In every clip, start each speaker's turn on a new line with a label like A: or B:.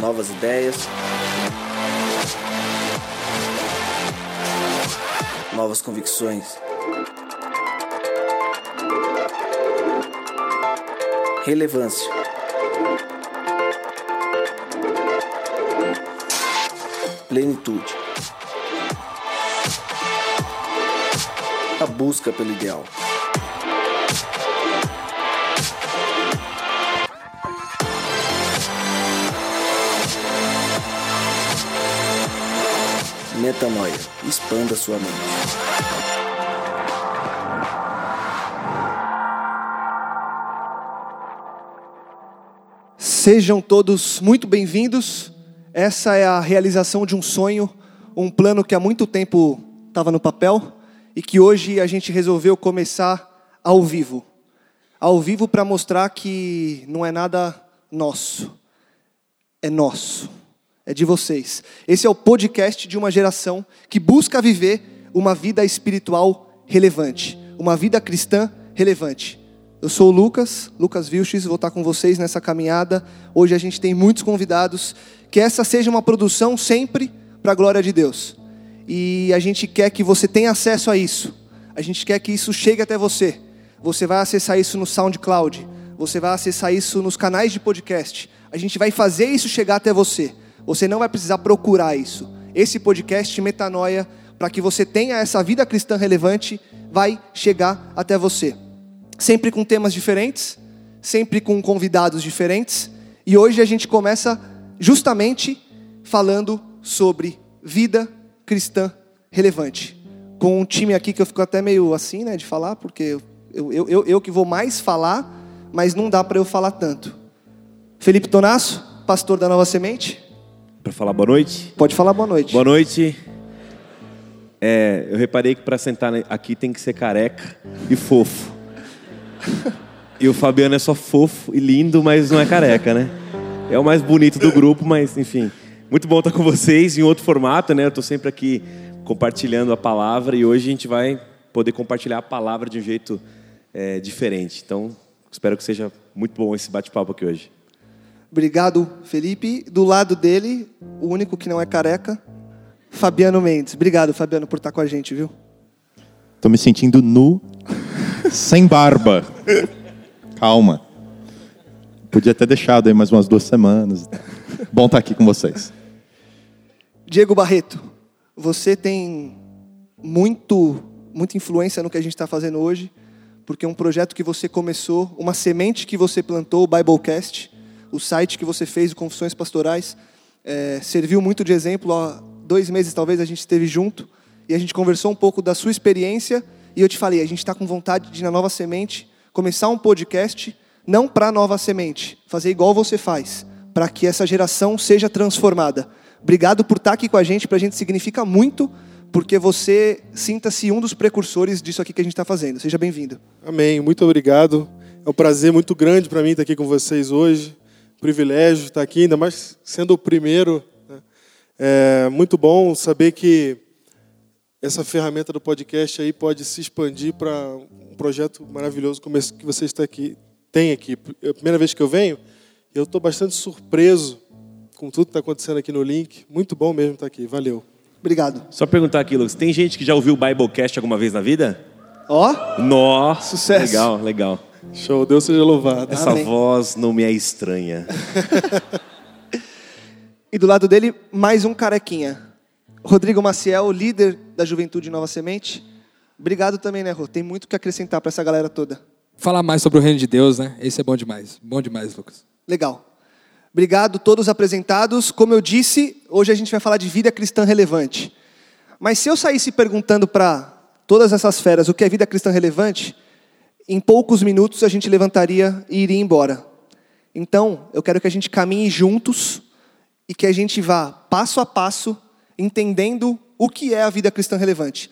A: novas ideias, novas convicções. Relevância. Plenitude. A busca pelo ideal. Metanoia. Expanda sua mente.
B: Sejam todos muito bem-vindos. Essa é a realização de um sonho, um plano que há muito tempo estava no papel e que hoje a gente resolveu começar ao vivo. Ao vivo para mostrar que não é nada nosso, é nosso, é de vocês. Esse é o podcast de uma geração que busca viver uma vida espiritual relevante, uma vida cristã relevante. Eu sou o Lucas, Lucas Vilches, vou estar com vocês nessa caminhada. Hoje a gente tem muitos convidados. Que essa seja uma produção sempre para a glória de Deus. E a gente quer que você tenha acesso a isso. A gente quer que isso chegue até você. Você vai acessar isso no SoundCloud. Você vai acessar isso nos canais de podcast. A gente vai fazer isso chegar até você. Você não vai precisar procurar isso. Esse podcast Metanoia, para que você tenha essa vida cristã relevante, vai chegar até você sempre com temas diferentes, sempre com convidados diferentes. E hoje a gente começa justamente falando sobre vida cristã relevante. Com um time aqui que eu fico até meio assim, né, de falar, porque eu, eu, eu, eu que vou mais falar, mas não dá para eu falar tanto. Felipe Tonasso, pastor da Nova Semente.
C: Para falar boa noite?
B: Pode falar boa noite.
C: Boa noite. É, eu reparei que para sentar aqui tem que ser careca e fofo. E o Fabiano é só fofo e lindo, mas não é careca, né? É o mais bonito do grupo, mas enfim. Muito bom estar com vocês em outro formato, né? Eu estou sempre aqui compartilhando a palavra e hoje a gente vai poder compartilhar a palavra de um jeito é, diferente. Então, espero que seja muito bom esse bate-papo aqui hoje.
B: Obrigado, Felipe. Do lado dele, o único que não é careca, Fabiano Mendes. Obrigado, Fabiano, por estar com a gente, viu?
D: Estou me sentindo nu, sem barba. Calma. Podia ter deixado aí mais umas duas semanas. Bom estar aqui com vocês.
B: Diego Barreto, você tem muito, muita influência no que a gente está fazendo hoje, porque é um projeto que você começou, uma semente que você plantou, o Biblecast, o site que você fez, o Confissões Pastorais, é, serviu muito de exemplo. Há dois meses, talvez, a gente esteve junto e a gente conversou um pouco da sua experiência. E eu te falei, a gente está com vontade de, na Nova Semente, começar um podcast, não para a Nova Semente, fazer igual você faz, para que essa geração seja transformada. Obrigado por estar aqui com a gente, para a gente significa muito, porque você sinta-se um dos precursores disso aqui que a gente está fazendo. Seja bem-vindo.
E: Amém, muito obrigado. É um prazer muito grande para mim estar aqui com vocês hoje. Privilégio estar aqui, ainda mais sendo o primeiro. Né? É muito bom saber que essa ferramenta do podcast aí pode se expandir para um projeto maravilhoso como esse que você está aqui, tem aqui. É a primeira vez que eu venho, eu estou bastante surpreso com tudo que está acontecendo aqui no link. Muito bom mesmo estar aqui. Valeu.
B: Obrigado.
C: Só perguntar aqui, Lucas, tem gente que já ouviu o Biblecast alguma vez na vida?
B: Ó. Oh,
C: Nossa,
B: sucesso.
C: Legal, legal.
E: Show, Deus seja louvado.
C: Essa Amém. voz não me é estranha.
B: e do lado dele, mais um carequinha. Rodrigo Maciel, líder da Juventude Nova Semente. Obrigado também, né, Rô? Tem muito que acrescentar para essa galera toda.
F: Falar mais sobre o reino de Deus, né? Esse é bom demais. Bom demais, Lucas.
B: Legal. Obrigado todos apresentados. Como eu disse, hoje a gente vai falar de vida cristã relevante. Mas se eu saísse perguntando para todas essas feras o que é vida cristã relevante, em poucos minutos a gente levantaria e iria embora. Então, eu quero que a gente caminhe juntos e que a gente vá passo a passo entendendo o que é a vida cristã relevante.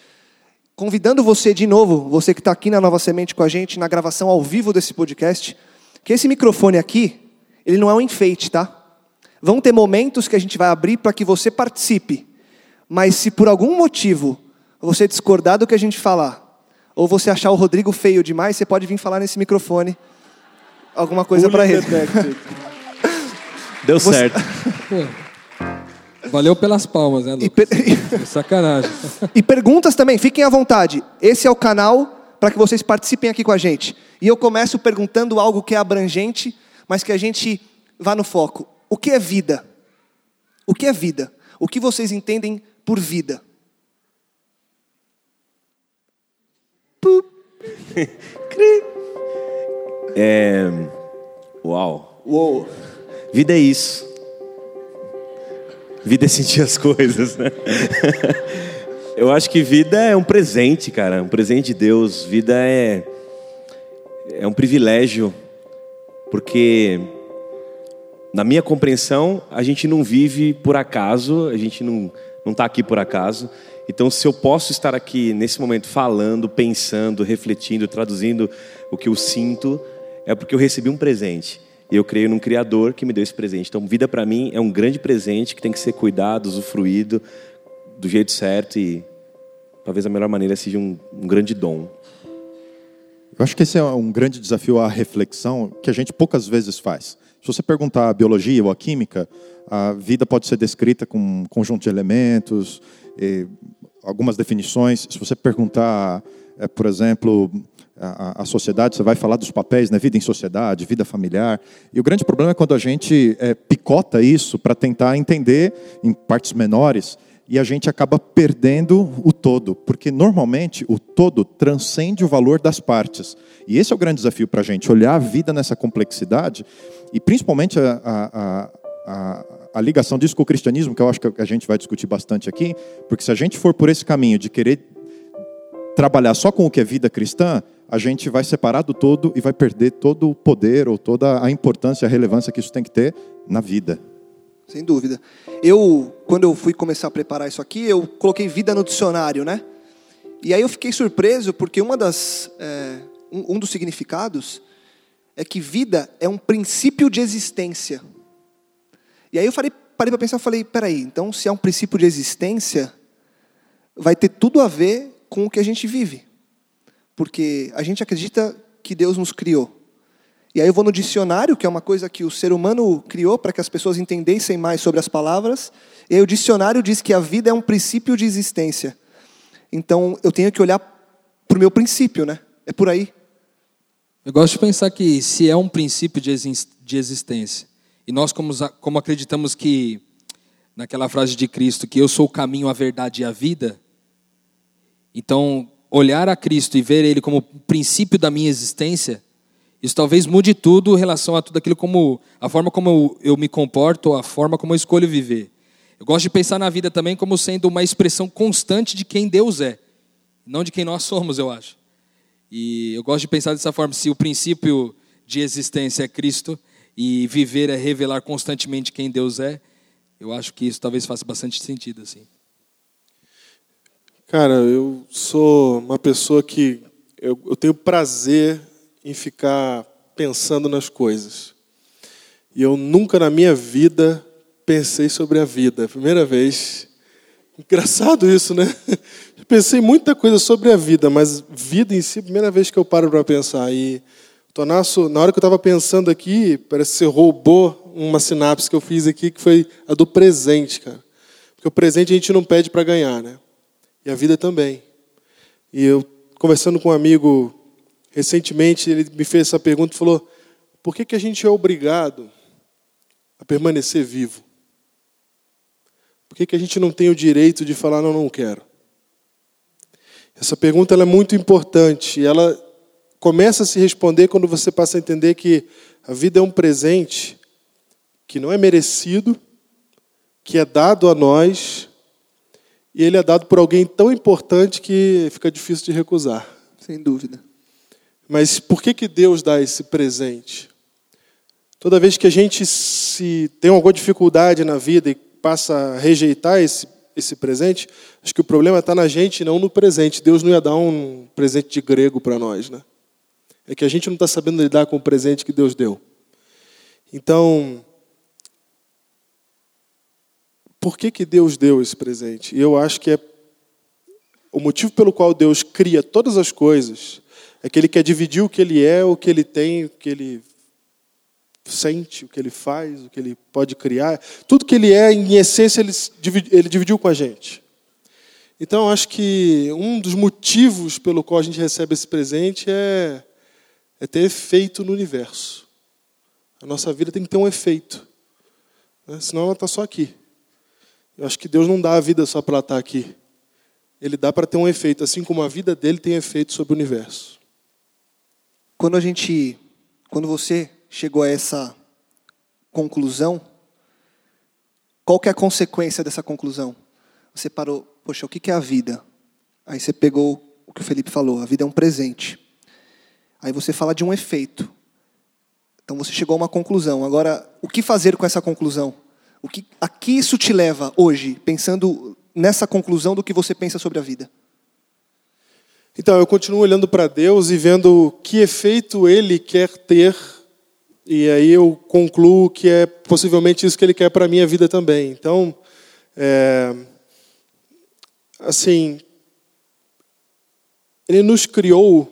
B: Convidando você de novo, você que está aqui na Nova Semente com a gente, na gravação ao vivo desse podcast, que esse microfone aqui, ele não é um enfeite, tá? Vão ter momentos que a gente vai abrir para que você participe, mas se por algum motivo você discordar do que a gente falar, ou você achar o Rodrigo feio demais, você pode vir falar nesse microfone alguma coisa para ele.
C: Deu certo.
F: Pô, valeu pelas palmas, né,
B: E,
F: Lucas?
B: per-
F: Sacanagem.
B: e perguntas também, fiquem à vontade. Esse é o canal para que vocês participem aqui com a gente. E eu começo perguntando algo que é abrangente, mas que a gente vá no foco. O que é vida? O que é vida? O que vocês entendem por vida?
C: Uau.
B: Uou.
C: Vida é isso. Vida é sentir as coisas, né? Eu acho que vida é um presente, cara, um presente de Deus. Vida é é um privilégio, porque na minha compreensão a gente não vive por acaso, a gente não não está aqui por acaso. Então, se eu posso estar aqui nesse momento falando, pensando, refletindo, traduzindo o que eu sinto, é porque eu recebi um presente. E eu creio num Criador que me deu esse presente. Então, vida para mim é um grande presente que tem que ser cuidado, usufruído do jeito certo e talvez a melhor maneira seja um, um grande dom.
D: Eu acho que esse é um grande desafio à reflexão que a gente poucas vezes faz. Se você perguntar a biologia ou a química, a vida pode ser descrita com um conjunto de elementos, algumas definições. Se você perguntar, eh, por exemplo, a, a sociedade, você vai falar dos papéis, né? vida em sociedade, vida familiar. E o grande problema é quando a gente eh, picota isso para tentar entender em partes menores e a gente acaba perdendo o todo, porque normalmente o todo transcende o valor das partes. E esse é o grande desafio para a gente, olhar a vida nessa complexidade e principalmente a, a, a, a, ligação disso com o cristianismo, que eu acho que a gente vai discutir bastante aqui, porque se a gente for por esse caminho de querer trabalhar só com o que é vida cristã, a gente vai separar do todo e vai perder todo o poder ou toda a importância, a relevância que isso tem que ter na vida.
B: Sem dúvida. Eu, quando eu fui começar a preparar isso aqui, eu coloquei vida no dicionário, né? E aí eu fiquei surpreso porque uma das, é, um, um dos significados é que vida é um princípio de existência. E aí eu falei, parei para pensar, falei, peraí, então se é um princípio de existência, vai ter tudo a ver com o que a gente vive. Porque a gente acredita que Deus nos criou. E aí eu vou no dicionário, que é uma coisa que o ser humano criou para que as pessoas entendessem mais sobre as palavras. E aí o dicionário diz que a vida é um princípio de existência. Então eu tenho que olhar para o meu princípio, né? É por aí.
F: Eu gosto de pensar que se é um princípio de exis- de existência, e nós como, como acreditamos que, naquela frase de Cristo, que eu sou o caminho, a verdade e a vida, então olhar a Cristo e ver Ele como princípio da minha existência, isso talvez mude tudo em relação a tudo aquilo como, a forma como eu, me comporto, a forma como eu escolho viver. Eu gosto de pensar na vida também como sendo uma expressão constante de quem Deus é, não de quem nós somos, eu acho. E eu gosto de pensar dessa forma: se o princípio de existência é Cristo e viver é revelar constantemente quem Deus é, eu acho que isso talvez faça bastante sentido assim.
E: Cara, eu sou uma pessoa que eu, eu tenho prazer em ficar pensando nas coisas. E eu nunca na minha vida pensei sobre a vida. Primeira vez. Engraçado isso, né? Pensei muita coisa sobre a vida, mas vida em si, primeira vez que eu paro para pensar. E Tonasso, na hora que eu estava pensando aqui, parece que você roubou uma sinapse que eu fiz aqui, que foi a do presente, cara. Porque o presente a gente não pede para ganhar, né? E a vida também. E eu, conversando com um amigo recentemente, ele me fez essa pergunta e falou: por que, que a gente é obrigado a permanecer vivo? Por que, que a gente não tem o direito de falar, não, não quero? Essa pergunta é muito importante e ela começa a se responder quando você passa a entender que a vida é um presente que não é merecido, que é dado a nós e ele é dado por alguém tão importante que fica difícil de recusar.
B: Sem dúvida.
E: Mas por que, que Deus dá esse presente? Toda vez que a gente se tem alguma dificuldade na vida e passa a rejeitar esse, esse presente, acho que o problema está na gente não no presente. Deus não ia dar um presente de grego para nós. Né? É que a gente não está sabendo lidar com o presente que Deus deu. Então, por que, que Deus deu esse presente? E eu acho que é o motivo pelo qual Deus cria todas as coisas é que Ele quer dividir o que Ele é, o que Ele tem, o que Ele sente, o que ele faz, o que ele pode criar. Tudo que ele é, em essência, ele, ele dividiu com a gente. Então, acho que um dos motivos pelo qual a gente recebe esse presente é, é ter efeito no universo. A nossa vida tem que ter um efeito. Né? Senão ela está só aqui. Eu acho que Deus não dá a vida só para ela estar tá aqui. Ele dá para ter um efeito, assim como a vida dele tem efeito sobre o universo.
B: Quando a gente, quando você chegou a essa conclusão, qual que é a consequência dessa conclusão? Você parou, poxa, o que é a vida? Aí você pegou o que o Felipe falou, a vida é um presente. Aí você fala de um efeito. Então você chegou a uma conclusão. Agora, o que fazer com essa conclusão? O que, a que isso te leva hoje, pensando nessa conclusão do que você pensa sobre a vida?
E: Então, eu continuo olhando para Deus e vendo que efeito Ele quer ter e aí eu concluo que é possivelmente isso que ele quer para a minha vida também. Então, é, assim, ele nos criou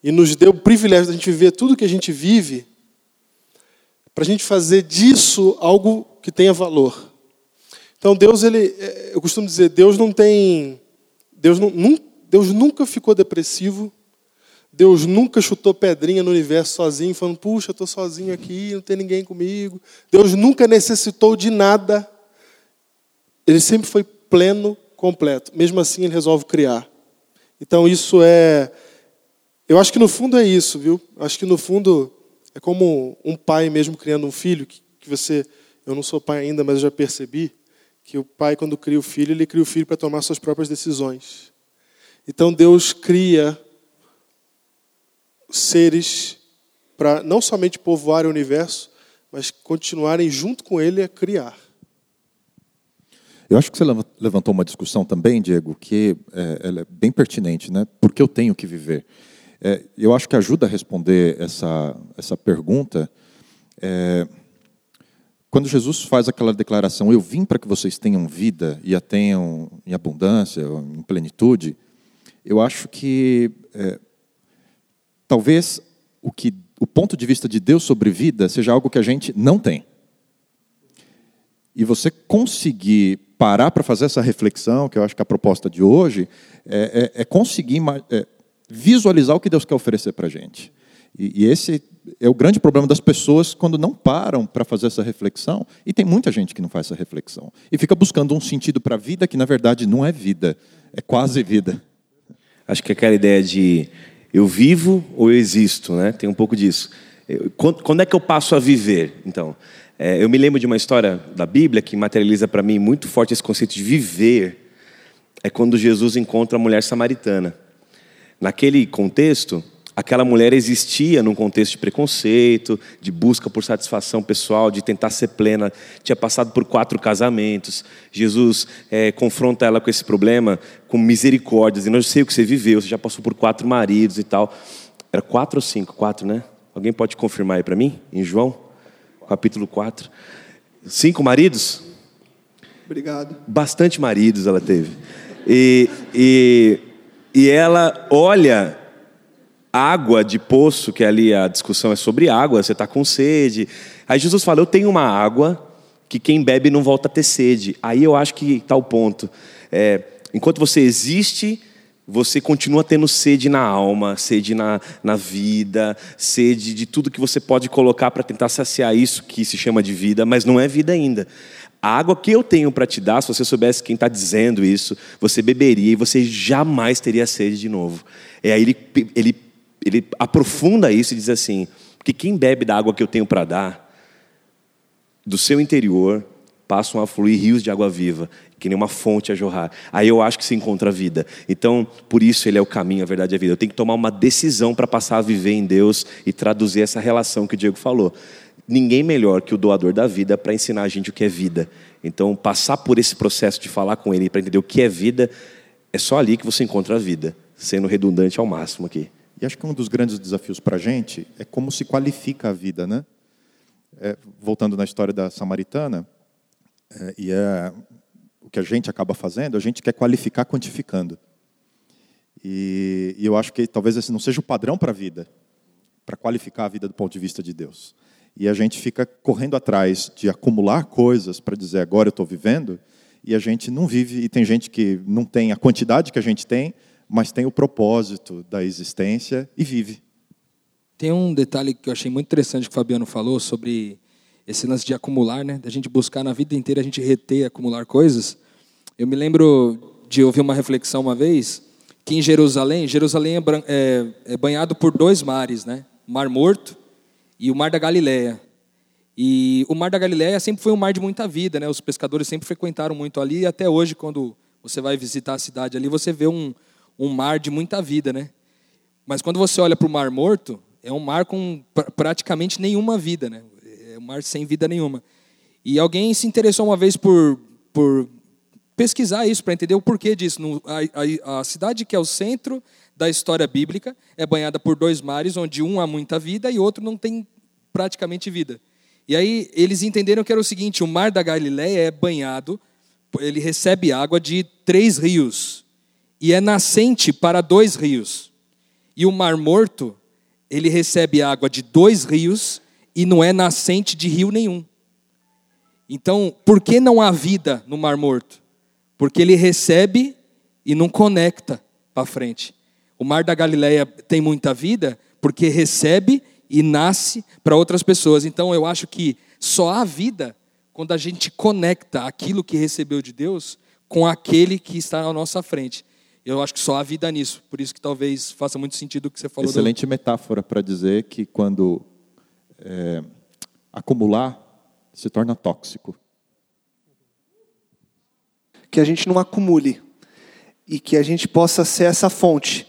E: e nos deu o privilégio de a gente viver tudo que a gente vive, para a gente fazer disso algo que tenha valor. Então Deus, ele, é, eu costumo dizer, Deus não tem, Deus, não, Deus nunca ficou depressivo Deus nunca chutou pedrinha no universo sozinho, falando, puxa, estou sozinho aqui, não tem ninguém comigo. Deus nunca necessitou de nada. Ele sempre foi pleno, completo. Mesmo assim, ele resolve criar. Então, isso é. Eu acho que no fundo é isso, viu? Acho que no fundo é como um pai mesmo criando um filho, que, você. Eu não sou pai ainda, mas eu já percebi que o pai, quando cria o filho, ele cria o filho para tomar suas próprias decisões. Então, Deus cria seres para não somente povoar o universo, mas continuarem junto com ele a criar.
D: Eu acho que você levantou uma discussão também, Diego, que é, é bem pertinente, né? Por que eu tenho que viver? É, eu acho que ajuda a responder essa, essa pergunta. É, quando Jesus faz aquela declaração, eu vim para que vocês tenham vida e a tenham em abundância, em plenitude, eu acho que é, talvez o que o ponto de vista de Deus sobre vida seja algo que a gente não tem. E você conseguir parar para fazer essa reflexão, que eu acho que a proposta de hoje, é, é, é conseguir é, visualizar o que Deus quer oferecer para a gente. E, e, esse é o grande problema das pessoas quando não param para fazer essa reflexão. E tem muita gente que não faz essa reflexão. E fica buscando um sentido para a vida que, na verdade, não é vida, é quase vida.
C: Acho que aquela ideia de eu vivo ou eu existo, né? Tem um pouco disso. quando, quando, é que eu passo a viver? Então, é, eu me lembro de uma história da Bíblia que materializa para mim muito forte esse conceito de viver. É quando Jesus encontra a mulher samaritana. Naquele contexto, aquela mulher existia num contexto de preconceito, de busca por satisfação pessoal, de tentar ser plena, tinha passado por quatro casamentos. Jesus é, confronta ela com esse problema com misericórdia, dizendo: Eu sei o que você viveu, você já passou por quatro maridos e tal. Era quatro ou cinco? Quatro, né? Alguém pode confirmar aí para mim? Em João, capítulo 4. Cinco maridos?
B: Obrigado.
C: Bastante maridos ela teve. E, e, e ela olha água de poço, que ali a discussão é sobre água, você está com sede. Aí Jesus fala: Eu tenho uma água que quem bebe não volta a ter sede. Aí eu acho que está o ponto. É, enquanto você existe, você continua tendo sede na alma, sede na, na vida, sede de tudo que você pode colocar para tentar saciar isso que se chama de vida, mas não é vida ainda. A água que eu tenho para te dar, se você soubesse quem está dizendo isso, você beberia e você jamais teria sede de novo. É aí ele, ele ele aprofunda isso e diz assim: que quem bebe da água que eu tenho para dar, do seu interior passam a fluir rios de água viva, que nem uma fonte a jorrar. Aí eu acho que se encontra a vida. Então, por isso ele é o caminho, a verdade e a vida. Eu tenho que tomar uma decisão para passar a viver em Deus e traduzir essa relação que o Diego falou. Ninguém melhor que o doador da vida para ensinar a gente o que é vida. Então, passar por esse processo de falar com ele para entender o que é vida, é só ali que você encontra a vida, sendo redundante ao máximo aqui.
D: E acho que um dos grandes desafios para a gente é como se qualifica a vida, né? É, voltando na história da samaritana, é, e é o que a gente acaba fazendo, a gente quer qualificar quantificando. E, e eu acho que talvez esse não seja o padrão para a vida, para qualificar a vida do ponto de vista de Deus. E a gente fica correndo atrás de acumular coisas para dizer agora eu estou vivendo, e a gente não vive. E tem gente que não tem a quantidade que a gente tem, mas tem o propósito da existência e vive.
F: Tem um detalhe que eu achei muito interessante que o Fabiano falou sobre esse lance de acumular, né? Da gente buscar na vida inteira, a gente reter, acumular coisas. Eu me lembro de ouvir uma reflexão uma vez que em Jerusalém, Jerusalém é, é, é banhado por dois mares, né? O Mar Morto e o Mar da Galileia. E o Mar da Galileia sempre foi um mar de muita vida, né? Os pescadores sempre frequentaram muito ali e até hoje, quando você vai visitar a cidade ali, você vê um, um mar de muita vida, né? Mas quando você olha para o Mar Morto, é um mar com pr praticamente nenhuma vida, né? É um mar sem vida nenhuma. E alguém se interessou uma vez por, por pesquisar isso, para entender o porquê disso. No, a, a, a cidade que é o centro da história bíblica é banhada por dois mares, onde um há muita vida e outro não tem praticamente vida. E aí eles entenderam que era o seguinte: o mar da Galiléia é banhado, ele recebe água de três rios e é nascente para dois rios. E o Mar Morto, ele recebe água de dois rios e não é nascente de rio nenhum. Então, por que não há vida no Mar Morto? Porque ele recebe e não conecta para frente. O Mar da Galileia tem muita vida porque recebe e nasce para outras pessoas. Então, eu acho que só há vida quando a gente conecta aquilo que recebeu de Deus com aquele que está à nossa frente. Eu acho que só há vida nisso. Por isso que talvez faça muito sentido o que você falou.
D: Excelente
F: do...
D: metáfora para dizer que quando é, acumular se torna tóxico.
B: Que a gente não acumule e que a gente possa ser essa fonte.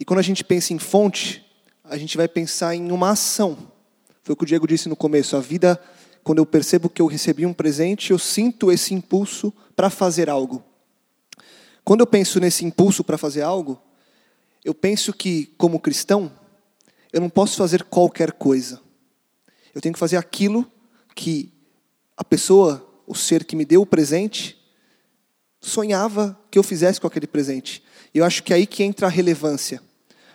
B: E quando a gente pensa em fonte, a gente vai pensar em uma ação. Foi o que o Diego disse no começo. A vida, quando eu percebo que eu recebi um presente, eu sinto esse impulso para fazer algo. Quando eu penso nesse impulso para fazer algo, eu penso que, como cristão, eu não posso fazer qualquer coisa. Eu tenho que fazer aquilo que a pessoa, o ser que me deu o presente, sonhava que eu fizesse com aquele presente. E eu acho que é aí que entra a relevância.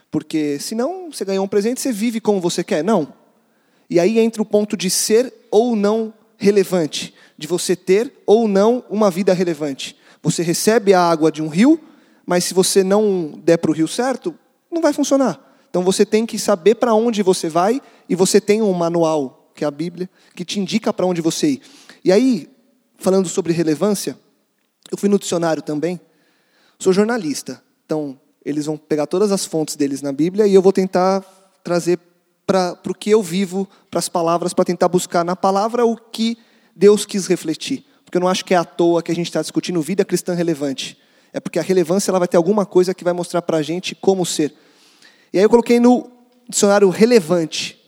B: Porque senão você ganhou um presente, você vive como você quer. Não. E aí entra o ponto de ser ou não relevante, de você ter ou não uma vida relevante. Você recebe a água de um rio, mas se você não der para o rio certo, não vai funcionar. Então você tem que saber para onde você vai e você tem um manual, que é a Bíblia, que te indica para onde você ir. E aí, falando sobre relevância, eu fui no dicionário também. Sou jornalista, então eles vão pegar todas as fontes deles na Bíblia e eu vou tentar trazer para o que eu vivo, para as palavras, para tentar buscar na palavra o que Deus quis refletir. Porque eu não acho que é à toa que a gente está discutindo vida cristã relevante. É porque a relevância ela vai ter alguma coisa que vai mostrar para a gente como ser. E aí eu coloquei no dicionário relevante.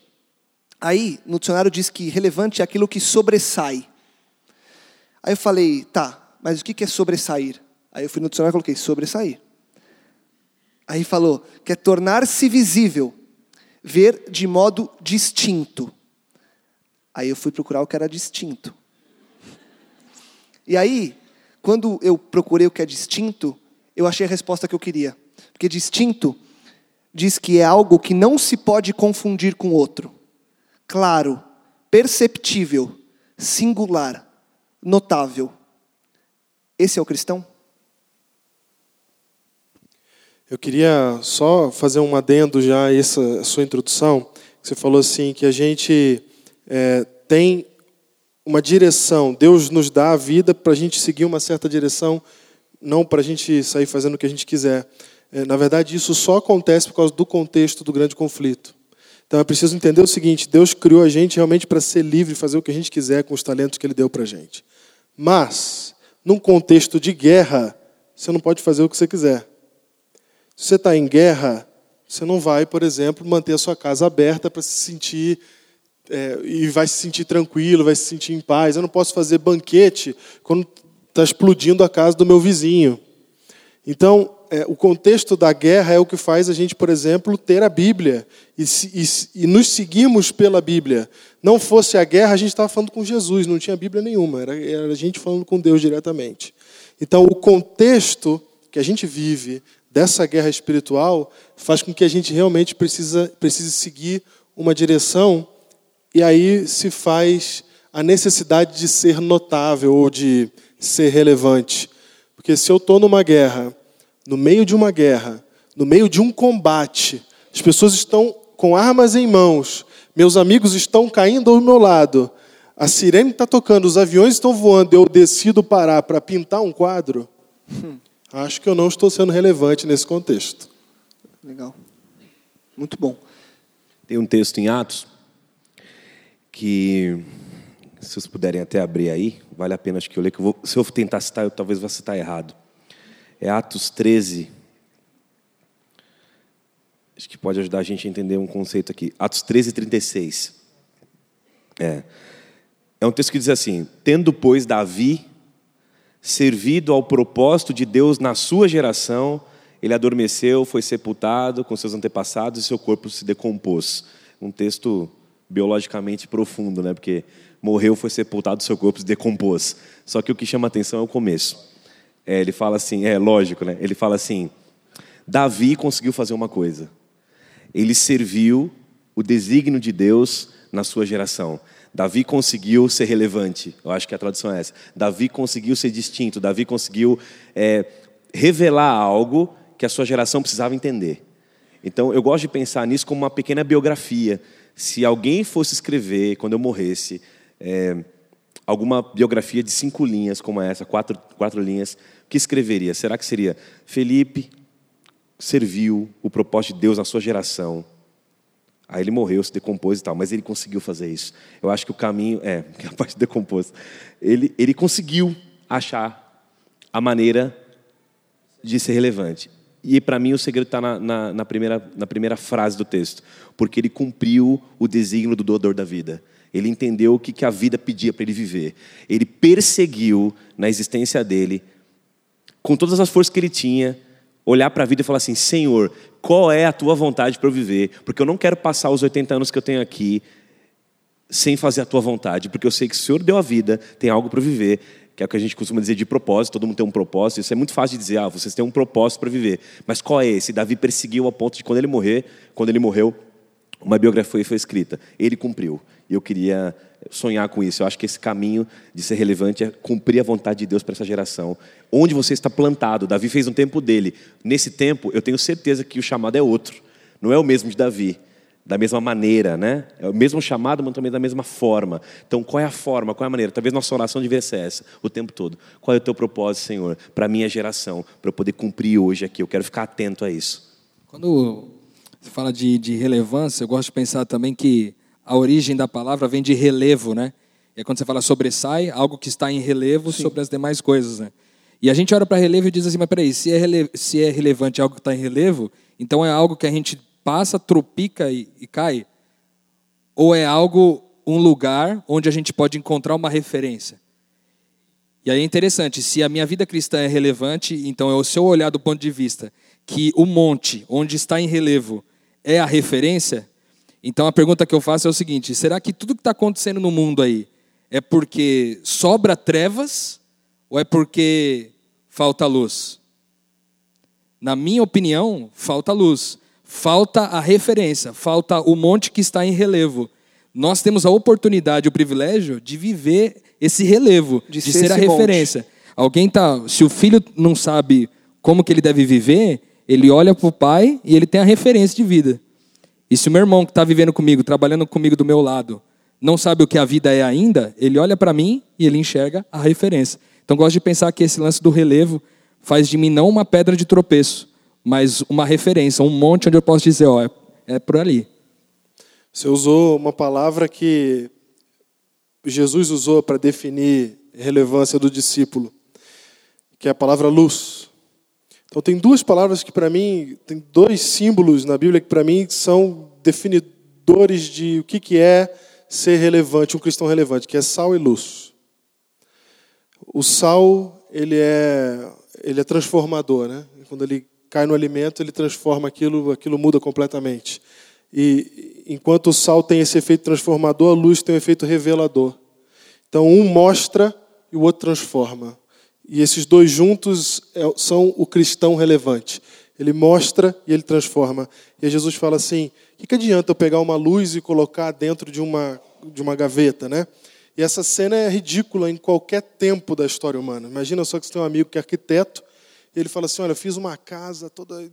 B: Aí, no dicionário diz que relevante é aquilo que sobressai. Aí eu falei, tá, mas o que é sobressair? Aí eu fui no dicionário e coloquei sobressair. Aí falou que é tornar-se visível, ver de modo distinto. Aí eu fui procurar o que era distinto. E aí, quando eu procurei o que é distinto, eu achei a resposta que eu queria. Porque distinto diz que é algo que não se pode confundir com outro. Claro, perceptível, singular, notável. Esse é o cristão?
E: Eu queria só fazer um adendo já a essa sua introdução. Você falou assim que a gente é, tem uma direção. Deus nos dá a vida para a gente seguir uma certa direção, não para a gente sair fazendo o que a gente quiser. É, na verdade, isso só acontece por causa do contexto do grande conflito. Então é preciso entender o seguinte: Deus criou a gente realmente para ser livre, fazer o que a gente quiser com os talentos que Ele deu para a gente. Mas, num contexto de guerra, você não pode fazer o que você quiser. Se você está em guerra, você não vai, por exemplo, manter a sua casa aberta para se sentir é, e vai se sentir tranquilo, vai se sentir em paz. Eu não posso fazer banquete quando está explodindo a casa do meu vizinho. Então, é, o contexto da guerra é o que faz a gente, por exemplo, ter a Bíblia e, e, e nos seguirmos pela Bíblia. Não fosse a guerra, a gente estava falando com Jesus, não tinha Bíblia nenhuma, era, era a gente falando com Deus diretamente. Então, o contexto que a gente vive dessa guerra espiritual faz com que a gente realmente precisa, precise seguir uma direção e aí se faz a necessidade de ser notável ou de ser relevante. Porque se eu estou numa guerra, no meio de uma guerra, no meio de um combate, as pessoas estão com armas em mãos, meus amigos estão caindo ao meu lado, a sirene está tocando, os aviões estão voando, eu decido parar para pintar um quadro, acho que eu não estou sendo relevante nesse contexto.
B: Legal. Muito bom.
C: Tem um texto em Atos que, se vocês puderem até abrir aí, vale a pena acho que eu ler, que eu vou, se eu tentar citar, eu talvez vá citar errado. É Atos 13. Acho que pode ajudar a gente a entender um conceito aqui. Atos 13, 36. É. É um texto que diz assim: Tendo, pois, Davi servido ao propósito de Deus na sua geração, ele adormeceu, foi sepultado com seus antepassados e seu corpo se decompôs. Um texto biologicamente profundo, né? Porque morreu, foi sepultado, seu corpo se decompôs. Só que o que chama atenção é o começo. É, ele fala assim, é lógico, né? Ele fala assim: Davi conseguiu fazer uma coisa. Ele serviu o desígnio de Deus na sua geração. Davi conseguiu ser relevante. Eu acho que a tradução é essa. Davi conseguiu ser distinto. Davi conseguiu é, revelar algo que a sua geração precisava entender. Então, eu gosto de pensar nisso como uma pequena biografia. Se alguém fosse escrever, quando eu morresse, é, alguma biografia de cinco linhas, como essa, quatro, quatro linhas, o que escreveria? Será que seria Felipe serviu o propósito de Deus na sua geração? Aí ele morreu, se decompôs e tal, mas ele conseguiu fazer isso. Eu acho que o caminho, é, a parte decompôs, ele, ele conseguiu achar a maneira de ser relevante. E para mim o segredo está na, na, na, primeira, na primeira frase do texto, porque ele cumpriu o desígnio do doador da vida. Ele entendeu o que, que a vida pedia para ele viver. Ele perseguiu na existência dele, com todas as forças que ele tinha, olhar para a vida e falar assim: Senhor, qual é a tua vontade para eu viver? Porque eu não quero passar os 80 anos que eu tenho aqui sem fazer a tua vontade, porque eu sei que o Senhor deu a vida, tem algo para viver, que é o que a gente costuma dizer de propósito, todo mundo tem um propósito, isso é muito fácil de dizer, ah, vocês têm um propósito para viver. Mas qual é esse? Davi perseguiu a ponto de quando ele morrer, quando ele morreu, uma biografia foi escrita. Ele cumpriu. E eu queria sonhar com isso. Eu acho que esse caminho de ser relevante é cumprir a vontade de Deus para essa geração. Onde você está plantado, Davi fez um tempo dele. Nesse tempo, eu tenho certeza que o chamado é outro. Não é o mesmo de Davi. Da mesma maneira, né? É o mesmo chamado, mas também da mesma forma. Então, qual é a forma, qual é a maneira? Talvez nossa oração deveria ser essa, o tempo todo. Qual é o teu propósito, Senhor, para a minha geração, para eu poder cumprir hoje aqui? Eu quero ficar atento a isso.
F: Quando você fala de, de relevância, eu gosto de pensar também que a origem da palavra vem de relevo, né? E é quando você fala sobressai, algo que está em relevo Sim. sobre as demais coisas, né? E a gente olha para relevo e diz assim, mas peraí, se é, rele se é relevante algo que está em relevo, então é algo que a gente passa, tropica e, e cai? Ou é algo, um lugar onde a gente pode encontrar uma referência? E aí é interessante, se a minha vida cristã é relevante, então é o seu olhar do ponto de vista que o monte onde está em relevo é a referência, então a pergunta que eu faço é o seguinte: será que tudo que está acontecendo no mundo aí é porque sobra trevas ou é porque falta luz? Na minha opinião, falta luz, falta a referência, falta o monte que está em relevo. Nós temos a oportunidade, o privilégio de viver esse relevo, de, de ser, ser a referência. Monte. Alguém tá, se o filho não sabe como que ele deve viver, ele olha para o pai e ele tem a referência de vida. E se o meu irmão que está vivendo comigo, trabalhando comigo do meu lado, não sabe o que a vida é ainda, ele olha para mim e ele enxerga a referência. Então gosto de pensar que esse lance do relevo faz de mim não uma pedra de tropeço, mas uma referência, um monte onde eu posso dizer, ó, é, é por ali.
E: Você usou uma palavra que Jesus usou para definir relevância do discípulo, que é a palavra luz. Então tem duas palavras que para mim, tem dois símbolos na Bíblia que para mim são definidores de o que, que é ser relevante, um cristão relevante, que é sal e luz. O sal, ele é, ele é transformador, né? Quando ele cai no alimento, ele transforma aquilo, aquilo muda completamente. E enquanto o sal tem esse efeito transformador, a luz tem um efeito revelador. Então um mostra e o outro transforma. E esses dois juntos é, são o cristão relevante. Ele mostra e ele transforma. E Jesus fala assim: o que, que adianta eu pegar uma luz e colocar dentro de uma de uma gaveta, né? E essa cena é ridícula em qualquer tempo da história humana. Imagina só que você tem um amigo que é arquiteto, ele fala assim: Olha, eu fiz uma casa toda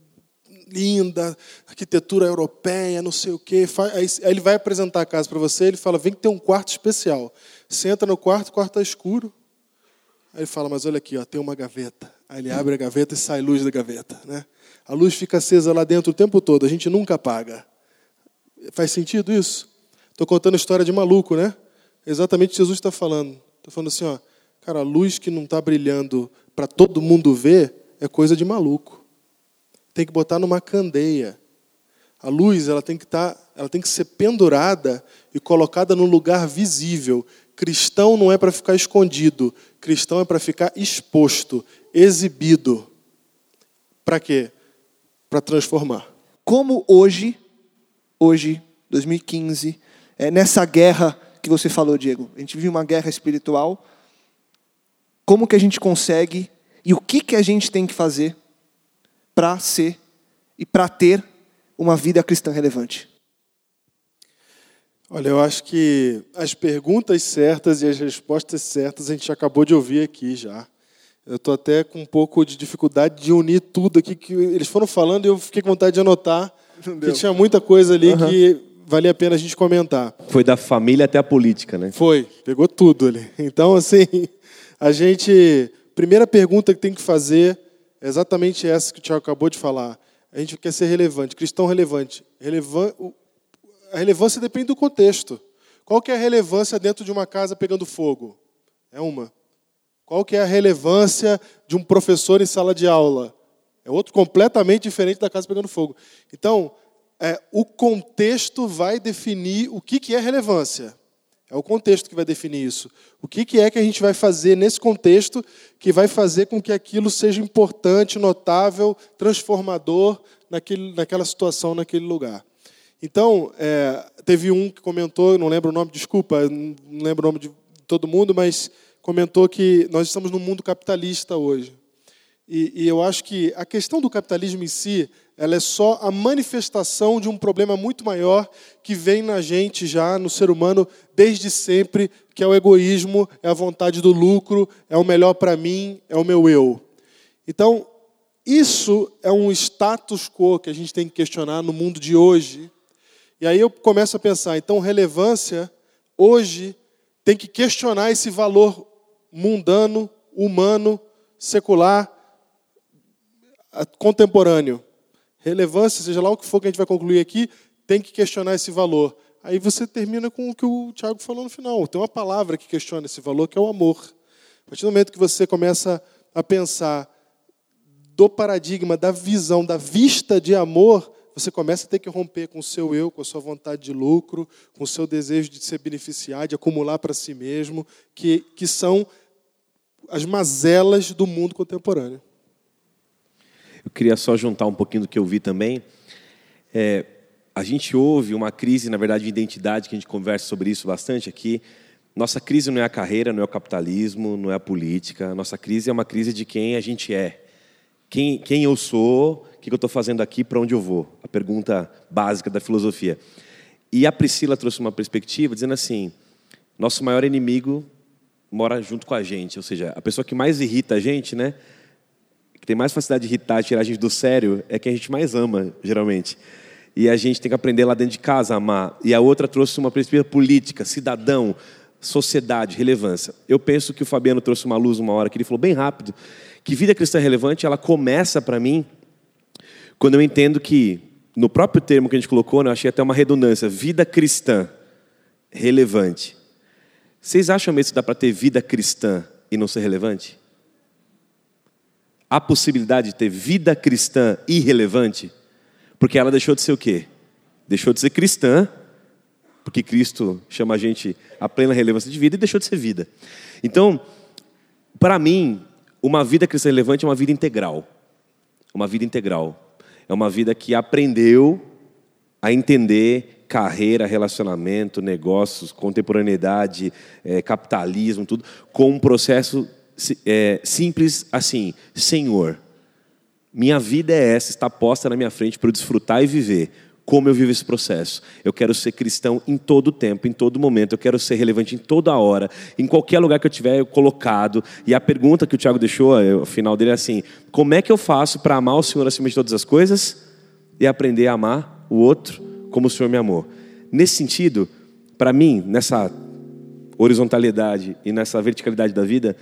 E: linda, arquitetura europeia, não sei o quê. Aí ele vai apresentar a casa para você, ele fala: Vem que tem um quarto especial. Você entra no quarto, o quarto está escuro. Aí ele fala: Mas olha aqui, ó, tem uma gaveta. Aí ele abre a gaveta e sai luz da gaveta. Né? A luz fica acesa lá dentro o tempo todo, a gente nunca apaga. Faz sentido isso? Estou contando a história de maluco, né? Exatamente o que Jesus está falando. Está falando assim, ó, cara, a luz que não está brilhando para todo mundo ver é coisa de maluco. Tem que botar numa candeia. A luz ela tem que estar, tá, ela tem que ser pendurada e colocada num lugar visível. Cristão não é para ficar escondido. Cristão é para ficar exposto, exibido. Para quê? Para transformar.
B: Como hoje, hoje, 2015, é, nessa guerra que você falou, Diego. A gente vive uma guerra espiritual. Como que a gente consegue e o que que a gente tem que fazer para ser e para ter uma vida cristã relevante?
E: Olha, eu acho que as perguntas certas e as respostas certas a gente acabou de ouvir aqui já. Eu estou até com um pouco de dificuldade de unir tudo aqui que eles foram falando e eu fiquei com vontade de anotar, porque tinha muita coisa ali uhum. que valia a pena a gente comentar.
C: Foi da família até a política, né?
E: Foi, pegou tudo ali. Então, assim, a gente. Primeira pergunta que tem que fazer é exatamente essa que o Tiago acabou de falar. A gente quer ser relevante, cristão relevante. Relevan... A relevância depende do contexto. Qual que é a relevância dentro de uma casa pegando fogo? É uma. Qual que é a relevância de um professor em sala de aula? É outro completamente diferente da casa pegando fogo. Então, é, o contexto vai definir o que, que é relevância. É o contexto que vai definir isso. O que, é que a gente vai fazer nesse contexto que vai fazer com que aquilo seja importante, notável, transformador naquele, naquela situação, naquele lugar. Então, é, teve um que comentou, não lembro o nome, desculpa, não lembro o nome de todo mundo, mas comentou que nós estamos num mundo capitalista hoje. E, e eu acho que a questão do capitalismo em si, ela é só a manifestação de um problema muito maior que vem na gente já, no ser humano, desde sempre, que é o egoísmo, é a vontade do lucro, é o melhor para mim, é o meu eu. Então, isso é um status quo que a gente tem que questionar no mundo de hoje. E aí eu começo a pensar, então, relevância, hoje, tem que questionar esse valor mundano, humano, secular, contemporâneo. Relevância, seja lá o que for que a gente vai concluir aqui, tem que questionar esse valor. Aí você termina com o que o Tiago falou no final. Tem uma palavra que questiona esse valor, que é o amor. A partir do momento que você começa a pensar do paradigma, da visão, da vista de amor, você começa a ter que romper com o seu eu, com a sua vontade de lucro, com o seu desejo de se beneficiar, de acumular para si mesmo, que, que são as mazelas do mundo contemporâneo.
C: Eu queria só juntar um pouquinho do que eu vi também. É, a gente ouve uma crise, na verdade, de identidade, que a gente conversa sobre isso bastante aqui. Nossa crise não é a carreira, não é o capitalismo, não é a política. Nossa crise é uma crise de quem a gente é. Quem, quem eu sou, o que eu estou fazendo aqui, para onde eu vou? A pergunta básica da filosofia. E a Priscila trouxe uma perspectiva dizendo assim: nosso maior inimigo mora junto com a gente, ou seja, a pessoa que mais irrita a gente, né? Que tem mais facilidade de irritar, tirar a gente do sério, é quem a gente mais ama, geralmente. E a gente tem que aprender lá dentro de casa a amar. E a outra trouxe uma perspectiva política, cidadão, sociedade, relevância. Eu penso que o Fabiano trouxe uma luz uma hora que ele falou bem rápido que vida cristã relevante ela começa para mim quando eu entendo que no próprio termo que a gente colocou, né, eu achei até uma redundância, vida cristã relevante. Vocês acham mesmo que dá para ter vida cristã e não ser relevante? A possibilidade de ter vida cristã irrelevante, porque ela deixou de ser o quê? Deixou de ser cristã, porque Cristo chama a gente a plena relevância de vida e deixou de ser vida. Então, para mim, uma vida cristã relevante é uma vida integral. Uma vida integral. É uma vida que aprendeu a entender carreira, relacionamento, negócios, contemporaneidade, é, capitalismo, tudo, com um processo é, simples assim: Senhor, minha vida é essa, está posta na minha frente para eu desfrutar e viver. como eu vivo esse processo. Eu quero ser cristão em todo tempo, em todo momento. Eu quero ser relevante em toda hora, em qualquer lugar que eu tiver colocado. E a pergunta que o Tiago deixou, o final dele é assim: como é que eu faço para amar o Senhor acima de todas as coisas e aprender a amar o outro como o Senhor me amou? Nesse sentido, para mim, nessa horizontalidade e nessa verticalidade da vida,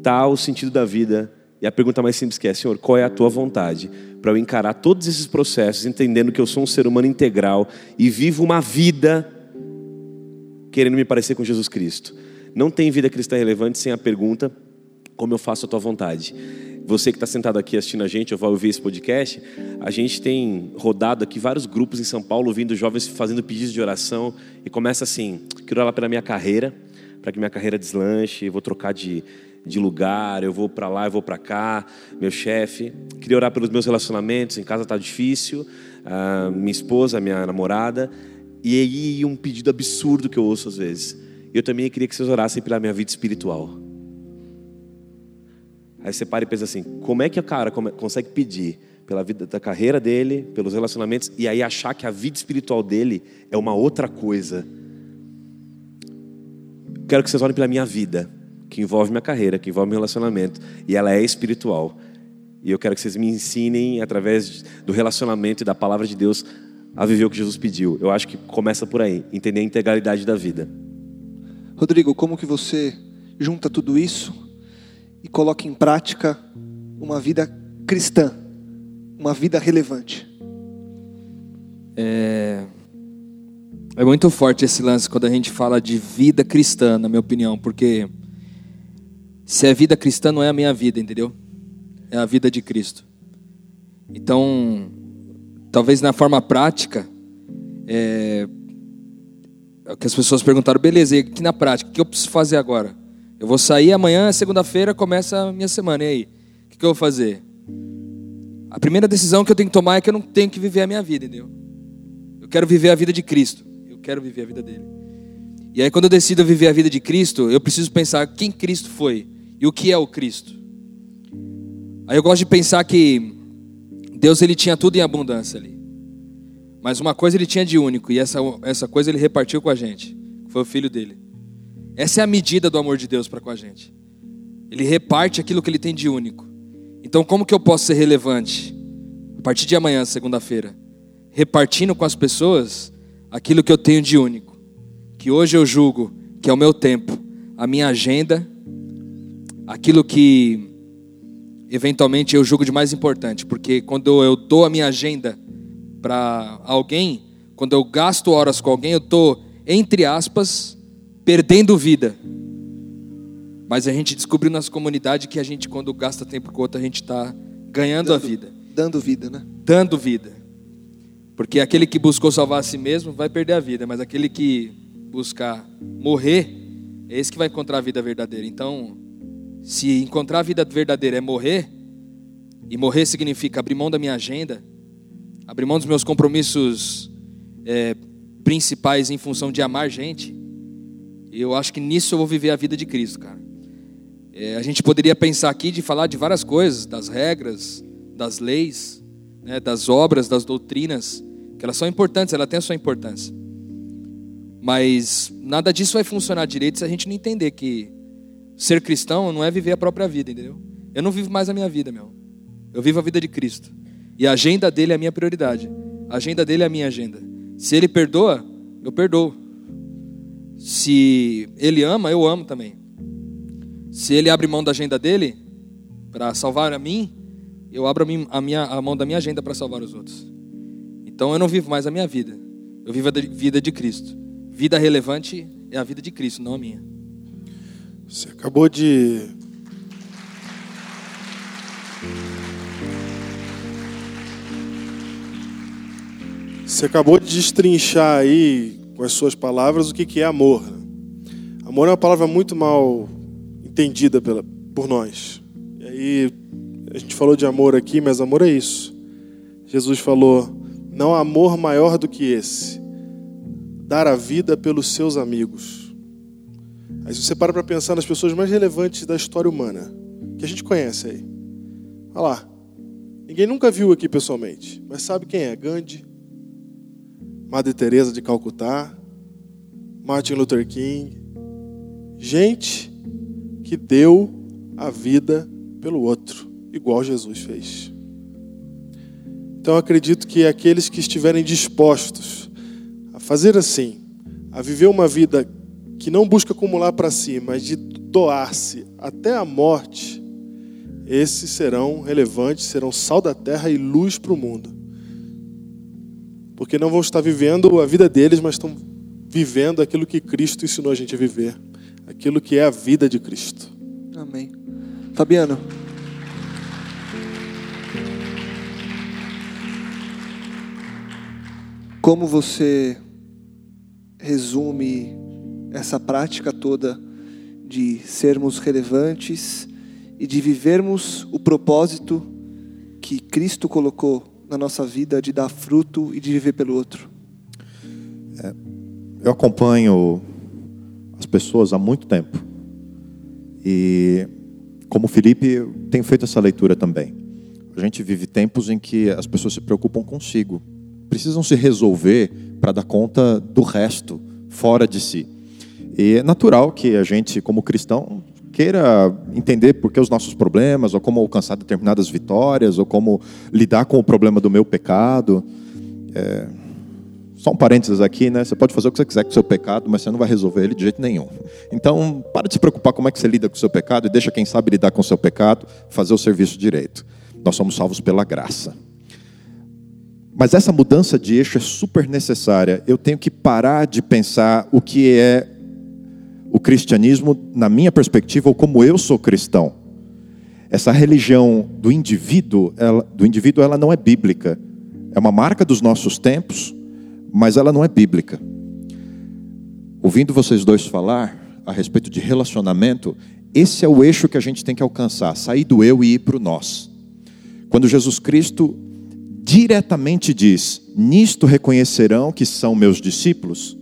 C: está o sentido da vida. E a pergunta mais simples que é, Senhor, qual é a tua vontade? Para eu encarar todos esses processos, entendendo que eu sou um ser humano integral e vivo uma vida querendo me parecer com Jesus Cristo. Não tem vida cristã relevante sem a pergunta, como eu faço a tua vontade? Você que está sentado aqui assistindo a gente, ou vai ouvir esse podcast, a gente tem rodado aqui vários grupos em São Paulo, ouvindo jovens fazendo pedidos de oração, e começa assim, quero orar pela minha carreira, para que minha carreira deslanche, vou trocar de, de lugar, eu vou para lá, eu vou para cá, meu chefe. Queria orar pelos meus relacionamentos, em casa está difícil, minha esposa, minha namorada. E aí um pedido absurdo que eu ouço às vezes. Eu também queria que vocês orassem pela minha vida espiritual. Aí você para e pensa assim, como é que o cara consegue pedir pela vida da carreira dele, pelos relacionamentos, e aí achar que a vida espiritual dele é uma outra coisa? Quero que vocês orem pela minha vida, que envolve minha carreira, que envolve meu relacionamento, e ela é espiritual. E eu quero que vocês me ensinem, através do relacionamento e da palavra de Deus, a viver o que Jesus pediu. Eu acho que começa por aí, entender a integralidade da vida.
B: Rodrigo, como que você junta tudo isso e coloca em prática uma vida cristã, uma vida relevante?
F: É, é muito forte esse lance quando a gente fala de vida cristã, na minha opinião, porque se é vida cristã não é a minha vida, entendeu? É a vida de Cristo. Então, talvez na forma prática, é, é que as pessoas perguntaram, beleza, e aqui na prática, o que eu preciso fazer agora? Eu vou sair amanhã, segunda-feira, começa a minha semana, e aí? O que eu vou fazer? A primeira decisão que eu tenho que tomar é que eu não tenho que viver a minha vida, entendeu? Eu quero viver a vida de Cristo quero viver a vida dele. E aí, quando eu decido viver a vida de Cristo, eu preciso pensar quem Cristo foi e o que é o Cristo. Aí eu gosto de pensar que Deus ele tinha tudo em abundância ali. Mas uma coisa ele tinha de único, e essa, essa coisa ele repartiu com a gente. Foi o filho dele. Essa é a medida do amor de Deus para com a gente. Ele reparte aquilo que ele tem de único. Então, como que eu posso ser relevante? A partir de amanhã, segunda-feira, repartindo com as pessoas aquilo que eu tenho de único, que hoje eu julgo que é o meu tempo, a minha agenda, aquilo que eventualmente eu julgo de mais importante, porque quando eu dou a minha agenda para alguém, quando eu gasto horas com alguém, eu estou, entre aspas, perdendo vida. Mas a gente descobriu nas comunidades que a gente, quando gasta tempo com outro, a gente está ganhando
B: dando,
F: a vida.
B: Dando vida, né?
F: Dando vida. Porque aquele que buscou salvar a si mesmo vai perder a vida, mas aquele que buscar morrer, é esse que vai encontrar a vida verdadeira. Então, se encontrar a vida verdadeira é morrer, e morrer significa abrir mão da minha agenda, abrir mão dos meus compromissos é, principais em função de amar gente, eu acho que nisso eu vou viver a vida de Cristo, cara. É, a gente poderia pensar aqui de falar de várias coisas, das regras, das leis, né, das obras, das doutrinas, que elas são importantes, ela tem a sua importância. Mas nada disso vai funcionar direito se a gente não entender que ser cristão não é viver a própria vida, entendeu? Eu não vivo mais a minha vida, meu. Eu vivo a vida de Cristo. E a agenda dele é a minha prioridade. A agenda dele é a minha agenda. Se ele perdoa, eu perdoo. Se ele ama, eu amo também. Se ele abre mão da agenda dele para salvar a mim, eu abro a, minha, a mão da minha agenda para salvar os outros. Então eu não vivo mais a minha vida. Eu vivo a vida de Cristo. Vida relevante é a vida de Cristo, não a minha.
E: Você acabou de Você acabou de destrinchar aí com as suas palavras o que é amor. Né? Amor é uma palavra muito mal entendida pela, por nós. E aí a gente falou de amor aqui, mas amor é isso. Jesus falou: não há amor maior do que esse. Dar a vida pelos seus amigos. Aí você para para pensar nas pessoas mais relevantes da história humana, que a gente conhece aí. Olha lá. Ninguém nunca viu aqui pessoalmente, mas sabe quem é? Gandhi. Madre Teresa de Calcutá, Martin Luther King, gente que deu a vida pelo outro, igual Jesus fez. Então acredito que aqueles que estiverem dispostos a fazer assim, a viver uma vida que não busca acumular para si, mas de doar-se até a morte, esses serão relevantes, serão sal da terra e luz para o mundo. Porque não vão estar vivendo a vida deles, mas estão vivendo aquilo que Cristo ensinou a gente a viver, aquilo que é a vida de Cristo.
B: Amém. Fabiano. Como você resume essa prática toda de sermos relevantes e de vivermos o propósito que Cristo colocou na nossa vida de dar fruto e de viver pelo outro?
D: Eu acompanho as pessoas há muito tempo. E, como Felipe, tenho feito essa leitura também. A gente vive tempos em que as pessoas se preocupam consigo. Precisam se resolver para dar conta do resto, fora de si. E é natural que a gente, como cristão, queira entender por que os nossos problemas, ou como alcançar determinadas vitórias, ou como lidar com o problema do meu pecado. É, só um parênteses aqui, né? Você pode fazer o que você quiser com o seu pecado, mas você não vai resolver ele de jeito nenhum. Então, para de se preocupar como é que você lida com o seu pecado e deixa quem sabe lidar com o seu pecado fazer o serviço direito. Nós somos salvos pela graça. Mas essa mudança de eixo é super necessária. Eu tenho que parar de pensar o que é o cristianismo na minha perspectiva ou como eu sou cristão. Essa religião do indivíduo, ela, do indivíduo, ela não é bíblica. É uma marca dos nossos tempos, mas ela não é bíblica. Ouvindo vocês dois falar a respeito de relacionamento, esse é o eixo que a gente tem que alcançar, sair do eu e ir para o nós. Quando Jesus Cristo diretamente diz: Nisto reconhecerão que são meus discípulos,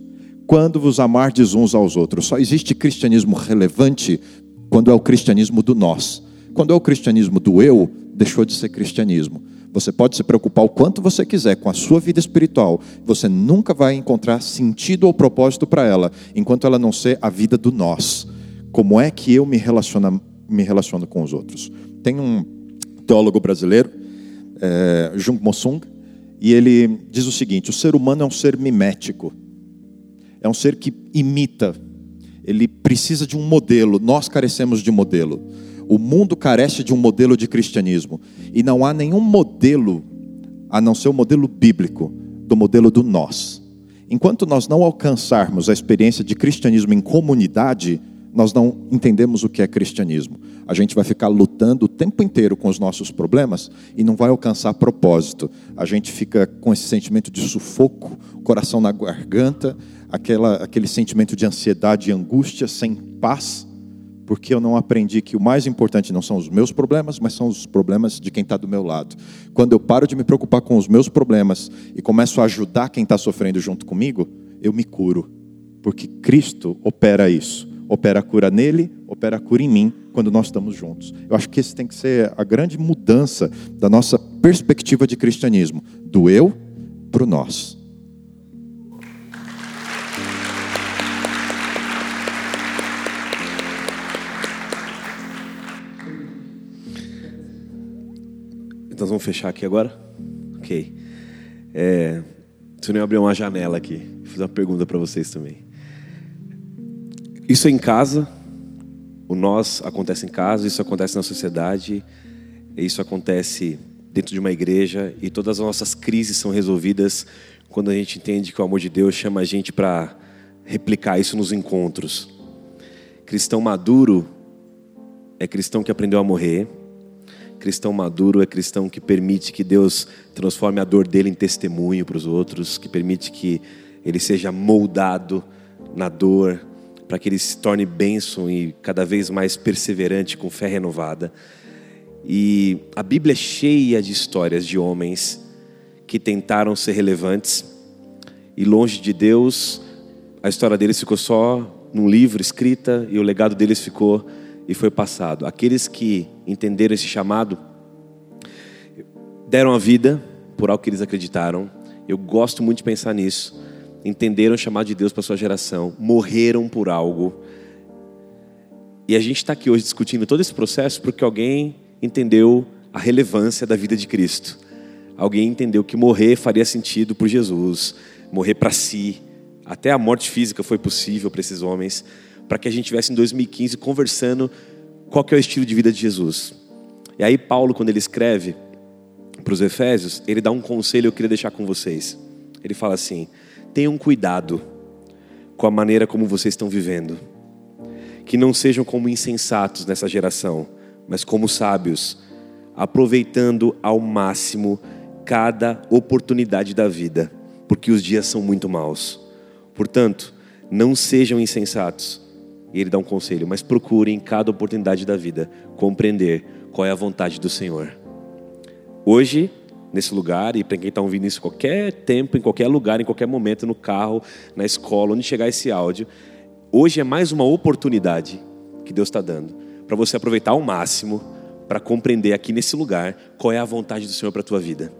D: quando vos amardes uns aos outros. Só existe cristianismo relevante quando é o cristianismo do nós. Quando é o cristianismo do eu, deixou de ser cristianismo. Você pode se preocupar o quanto você quiser com a sua vida espiritual, você nunca vai encontrar sentido ou propósito para ela, enquanto ela não ser a vida do nós. Como é que eu me relaciono, me relaciono com os outros? Tem um teólogo brasileiro, é, Jung Mosung, e ele diz o seguinte: o ser humano é um ser mimético, é um ser que imita, ele precisa de um modelo, nós carecemos de modelo. O mundo carece de um modelo de cristianismo. E não há nenhum modelo, a não ser o modelo bíblico, do modelo do nós. Enquanto nós não alcançarmos a experiência de cristianismo em comunidade, nós não entendemos o que é cristianismo. A gente vai ficar lutando o tempo inteiro com os nossos problemas e não vai alcançar propósito. A gente fica com esse sentimento de sufoco, coração na garganta, aquela, aquele sentimento de ansiedade e angústia, sem paz porque eu não aprendi que o mais importante não são os meus problemas, mas são os problemas de quem está do meu lado. Quando eu paro de me preocupar com os meus problemas e começo a ajudar quem está sofrendo junto comigo, eu me curo, porque Cristo opera isso. Opera a cura nele, opera a cura em mim, quando nós estamos juntos. Eu acho que esse tem que ser a grande mudança da nossa perspectiva de cristianismo, do eu para o nós.
C: Então vamos fechar aqui agora? Ok. É, se eu não abrir uma janela aqui, vou fazer uma pergunta para vocês também. Isso é em casa, o nós acontece em casa, isso acontece na sociedade, isso acontece dentro de uma igreja e todas as nossas crises são resolvidas quando a gente entende que o amor de Deus chama a gente para replicar isso nos encontros. Cristão maduro é cristão que aprendeu a morrer. Cristão maduro é cristão que permite que Deus transforme a dor dele em testemunho para os outros, que permite que ele seja moldado na dor, para que ele se torne bênção e cada vez mais perseverante com fé renovada. E a Bíblia é cheia de histórias de homens que tentaram ser relevantes e longe de Deus, a história deles ficou só num livro escrita e o legado deles ficou e foi passado. Aqueles que entenderam esse chamado deram a vida por algo que eles acreditaram Eu gosto muito de pensar nisso. Entenderam o chamado de Deus para sua geração, morreram por algo. E a gente está aqui hoje discutindo todo esse processo porque alguém entendeu a relevância da vida de Cristo. Alguém entendeu que morrer faria sentido por Jesus, morrer para si. Até a morte física foi possível para esses homens, para que a gente tivesse em 2015 conversando qual que é o estilo de vida de Jesus. E aí Paulo, quando ele escreve para os Efésios, ele dá um conselho que eu queria deixar com vocês. Ele fala assim: tenham cuidado com a maneira como vocês estão vivendo, que não sejam como insensatos nessa geração, mas como sábios, aproveitando ao máximo cada oportunidade da vida, porque os dias são muito maus. Portanto, não sejam insensatos. E ele dá um conselho, mas procurem cada oportunidade da vida compreender qual é a vontade do Senhor. Hoje, nesse lugar, e para quem está ouvindo isso qualquer tempo, em qualquer lugar, em qualquer momento, no carro, na escola, onde chegar esse áudio, hoje é mais uma oportunidade que Deus está dando para você aproveitar ao máximo para compreender aqui nesse lugar qual é a vontade do Senhor para a tua vida.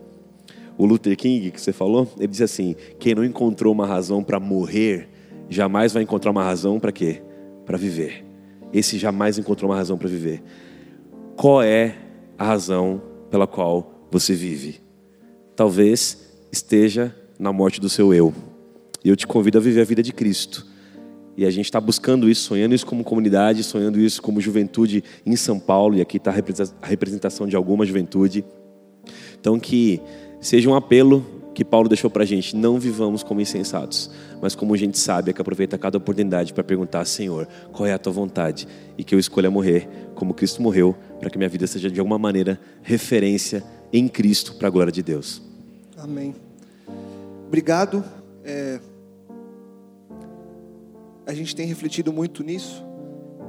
C: O Luther King, que você falou, ele diz assim: quem não encontrou uma razão para morrer, jamais vai encontrar uma razão para quê? Para viver. Esse jamais encontrou uma razão para viver. Qual é a razão pela qual você vive? Talvez esteja na morte do seu eu. E eu te convido a viver a vida de Cristo. E a gente está buscando isso, sonhando isso como comunidade, sonhando isso como juventude em São Paulo. E aqui está a representação de alguma juventude. Então, que seja um apelo que Paulo deixou para a gente: não vivamos como insensatos, mas como gente sábia que aproveita cada oportunidade para perguntar: Senhor, qual é a tua vontade? E que eu escolha morrer como Cristo morreu, para que minha vida seja de alguma maneira referência em Cristo para a glória de Deus.
B: Amém. Obrigado. É... A gente tem refletido muito nisso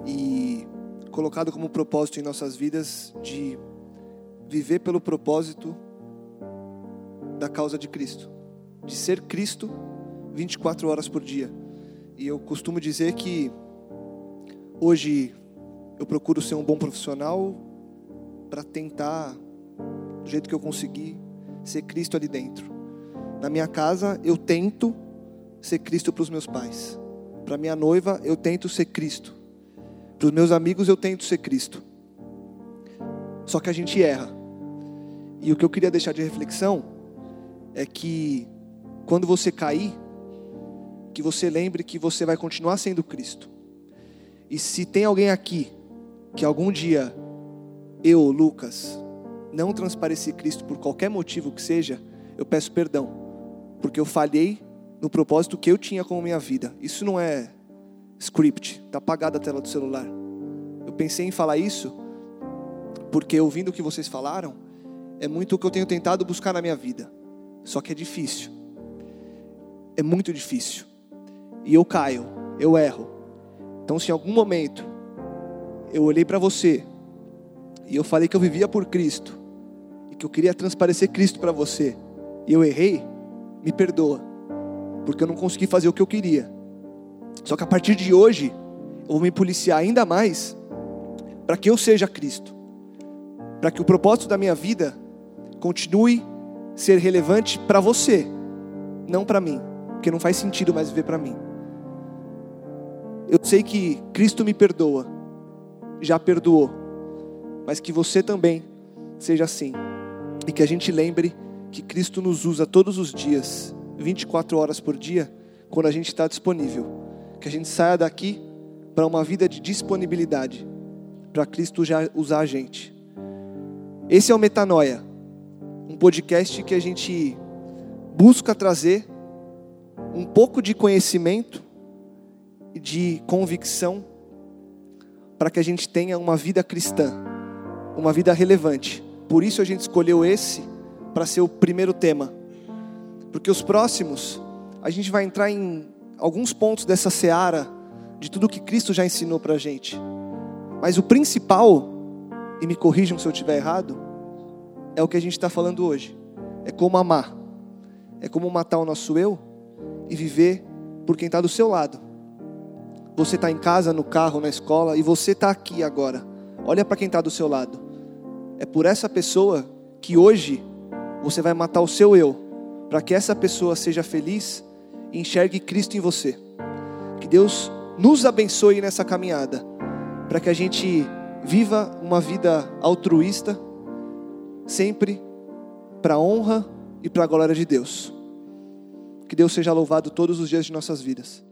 B: e colocado como propósito em nossas vidas de viver pelo propósito da causa de Cristo, de ser Cristo 24 horas por dia. E eu costumo dizer que hoje eu procuro ser um bom profissional para tentar, do jeito que eu conseguir, ser Cristo ali dentro. Na minha casa, eu tento ser Cristo para os meus pais. Para minha noiva, eu tento ser Cristo. Para os meus amigos, eu tento ser Cristo. Só que a gente erra. E o que eu queria deixar de reflexão é que quando você cair, que você lembre que você vai continuar sendo Cristo. E se tem alguém aqui que algum dia eu, Lucas, não transpareci Cristo por qualquer motivo que seja, eu peço perdão, porque eu falhei no propósito que eu tinha com a minha vida. Isso não é script, está apagada a tela do celular. Eu pensei em falar isso porque ouvindo o que vocês falaram, é muito o que eu tenho tentado buscar na minha vida. Só que é difícil. É muito difícil. E eu caio, eu erro. Então, se em algum momento eu olhei para você e eu falei que eu vivia por Cristo e que eu queria transparecer Cristo para você e eu errei, me perdoa, porque eu não consegui fazer o que eu queria. Só que a partir de hoje, eu vou me policiar ainda mais para que eu seja Cristo, para que o propósito da minha vida continue ser relevante para você, não para mim, porque não faz sentido mais viver para mim. Eu sei que Cristo me perdoa, já perdoou, mas que você também seja assim, e que a gente lembre que Cristo nos usa todos os dias, 24 horas por dia, quando a gente está disponível, que a gente saia daqui para uma vida de disponibilidade, para Cristo já usar a gente. Esse é o Metanoia um podcast que a gente busca trazer um pouco de conhecimento e de convicção para que a gente tenha uma vida cristã, uma vida relevante. Por isso a gente escolheu esse para ser o primeiro tema. Porque os próximos, a gente vai entrar em alguns pontos dessa seara de tudo que Cristo já ensinou para a gente. Mas o principal, e me corrijam se eu estiver errado, é o que a gente está falando hoje. É como amar. É como matar o nosso eu e viver por quem está do seu lado. Você está em casa, no carro, na escola e você está aqui agora. Olha para quem está do seu lado. É por essa pessoa que hoje você vai matar o seu eu, para que essa pessoa seja feliz e enxergue Cristo em você. Que Deus nos abençoe nessa caminhada, para que a gente viva uma vida altruísta, sempre para a honra e para a glória de Deus. Que Deus seja louvado todos os dias de nossas vidas.